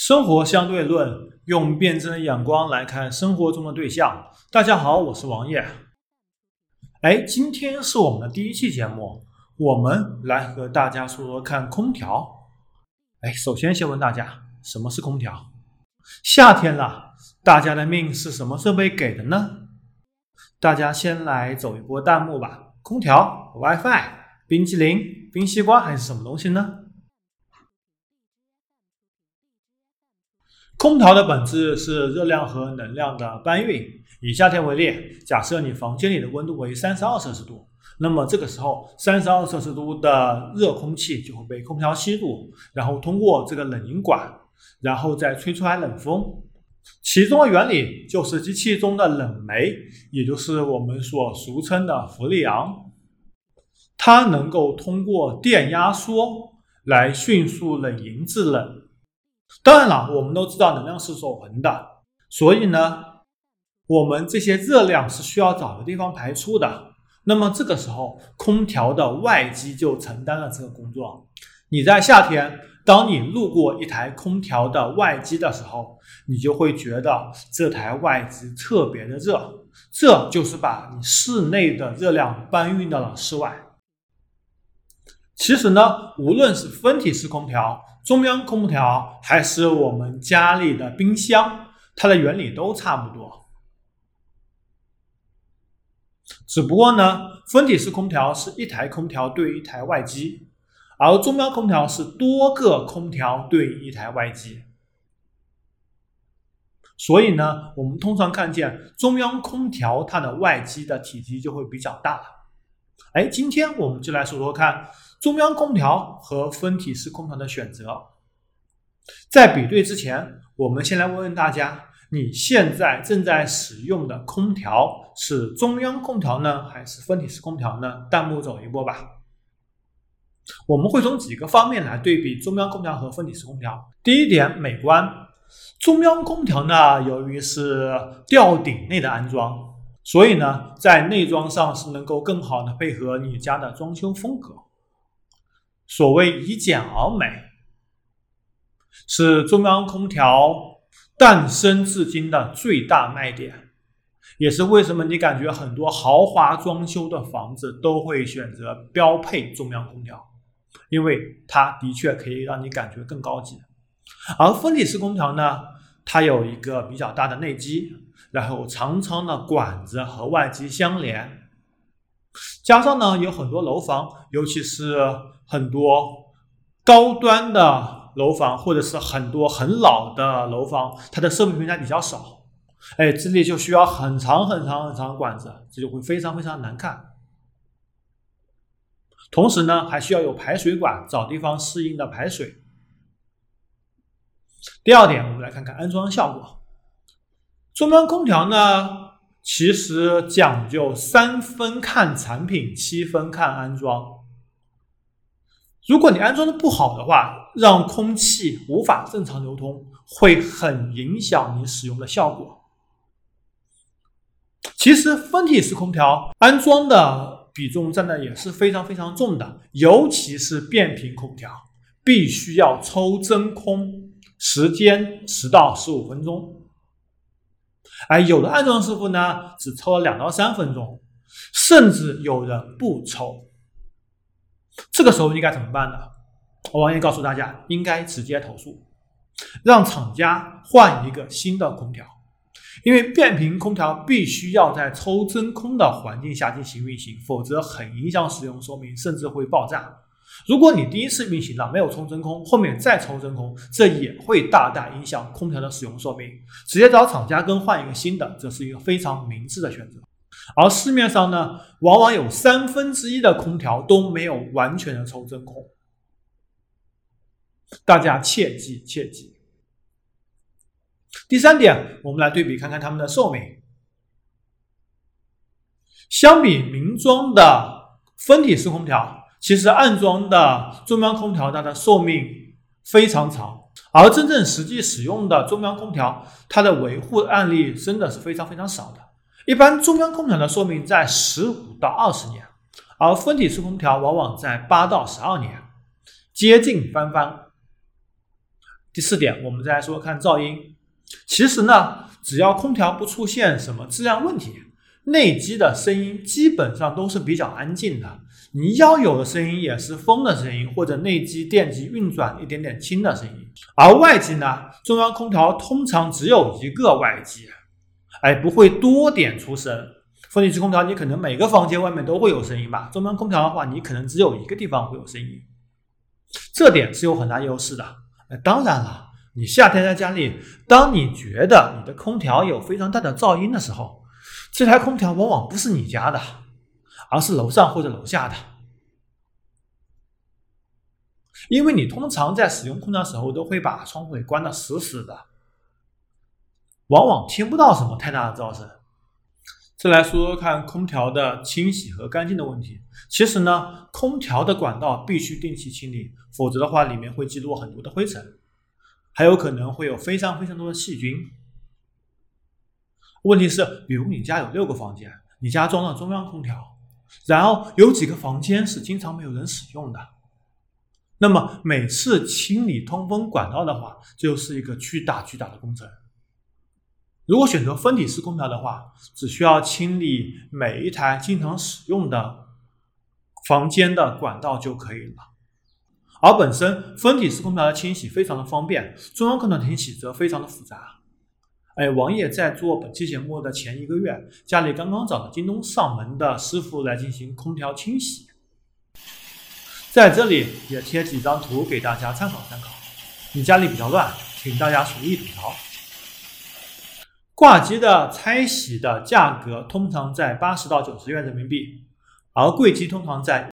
生活相对论，用辩证的眼光来看生活中的对象。大家好，我是王烨。哎，今天是我们的第一期节目，我们来和大家说说看空调。哎，首先先问大家，什么是空调？夏天了，大家的命是什么设备给的呢？大家先来走一波弹幕吧。空调、WiFi、冰淇淋、冰西瓜还是什么东西呢？空调的本质是热量和能量的搬运。以夏天为例，假设你房间里的温度为三十二摄氏度，那么这个时候三十二摄氏度的热空气就会被空调吸入，然后通过这个冷凝管，然后再吹出来冷风。其中的原理就是机器中的冷媒，也就是我们所俗称的氟利昂，它能够通过电压缩来迅速冷凝制冷。当然了，我们都知道能量是守恒的，所以呢，我们这些热量是需要找个地方排出的。那么这个时候，空调的外机就承担了这个工作。你在夏天，当你路过一台空调的外机的时候，你就会觉得这台外机特别的热，这就是把你室内的热量搬运到了室外。其实呢，无论是分体式空调、中央空调，还是我们家里的冰箱，它的原理都差不多。只不过呢，分体式空调是一台空调对一台外机，而中央空调是多个空调对一台外机。所以呢，我们通常看见中央空调它的外机的体积就会比较大了。哎，今天我们就来说说看。中央空调和分体式空调的选择，在比对之前，我们先来问问大家：你现在正在使用的空调是中央空调呢，还是分体式空调呢？弹幕走一波吧。我们会从几个方面来对比中央空调和分体式空调。第一点，美观。中央空调呢，由于是吊顶内的安装，所以呢，在内装上是能够更好的配合你家的装修风格。所谓以简而美，是中央空调诞生至今的最大卖点，也是为什么你感觉很多豪华装修的房子都会选择标配中央空调，因为它的确可以让你感觉更高级。而分体式空调呢，它有一个比较大的内机，然后长长的管子和外机相连，加上呢有很多楼房，尤其是。很多高端的楼房，或者是很多很老的楼房，它的设备平台比较少，哎，这里就需要很长很长很长的管子，这就会非常非常难看。同时呢，还需要有排水管，找地方适应的排水。第二点，来看看安装效果。中央空调呢，其实讲究三分看产品，七分看安装。如果你安装的不好的话，让空气无法正常流通，会很影响你使用的效果。其实分体式空调安装的比重占的也是非常非常重的，尤其是变频空调，必须要抽真空，时间十到十五分钟。而有的安装师傅呢，只抽了两到三分钟，甚至有人不抽。这个时候应该怎么办呢？我王爷告诉大家，应该直接投诉，让厂家换一个新的空调，因为变频空调必须要在抽真空的环境下进行运行，否则很影响使用寿命，甚至会爆炸。如果你第一次运行了没有抽真空，后面再抽真空，这也会大大影响空调的使用寿命。直接找厂家更换一个新的，这是一个非常明智的选择。而市面上呢，往往有三分之一的空调都没有完全的抽真空，大家切记切记。第三点，我们来对比看看它们的寿命。相比明装的分体式空调，其实暗装的中央空调它的寿命非常长，而真正实际使用的中央空调，它的维护案例真的是非常非常少的。一般中央空调的寿命在十五到二十年，而分体式空调往往在八到十二年，接近翻番。第四点，我们再来说看噪音。其实呢，只要空调不出现什么质量问题，内机的声音基本上都是比较安静的。你要有的声音也是风的声音，或者内机电机运转一点点轻的声音。而外机呢，中央空调通常只有一个外机，哎，不会多点出声。分体式空调你可能每个房间外面都会有声音吧，中央空调的话，你可能只有一个地方会有声音，这点是有很大优势的。哎，当然了。你夏天在家里，当你觉得你的空调有非常大的噪音的时候，这台空调往往不是你家的，而是楼上或者楼下的。因为你通常在使用空调时候都会把窗户给关的死死的，往往听不到什么太大的噪声。再来说说看空调的清洗和干净的问题。其实呢，空调的管道必须定期清理，否则的话里面会积落很多的灰尘。还有可能会有非常非常多的细菌。问题是，比如你家有六个房间，你家装了中央空调，然后有几个房间是经常没有人使用的，那么每次清理通风管道的话，就是一个巨大巨大的工程。如果选择分体式空调的话，只需要清理每一台经常使用的房间的管道就可以了。而本身分体式空调的清洗非常的方便，中央空调清洗则非常的复杂。哎，王爷在做本期节目的前一个月，家里刚刚找了京东上门的师傅来进行空调清洗，在这里也贴几张图给大家参考参考。你家里比较乱，请大家随意吐槽。挂机的拆洗的价格通常在八十到九十元人民币，而柜机通常在。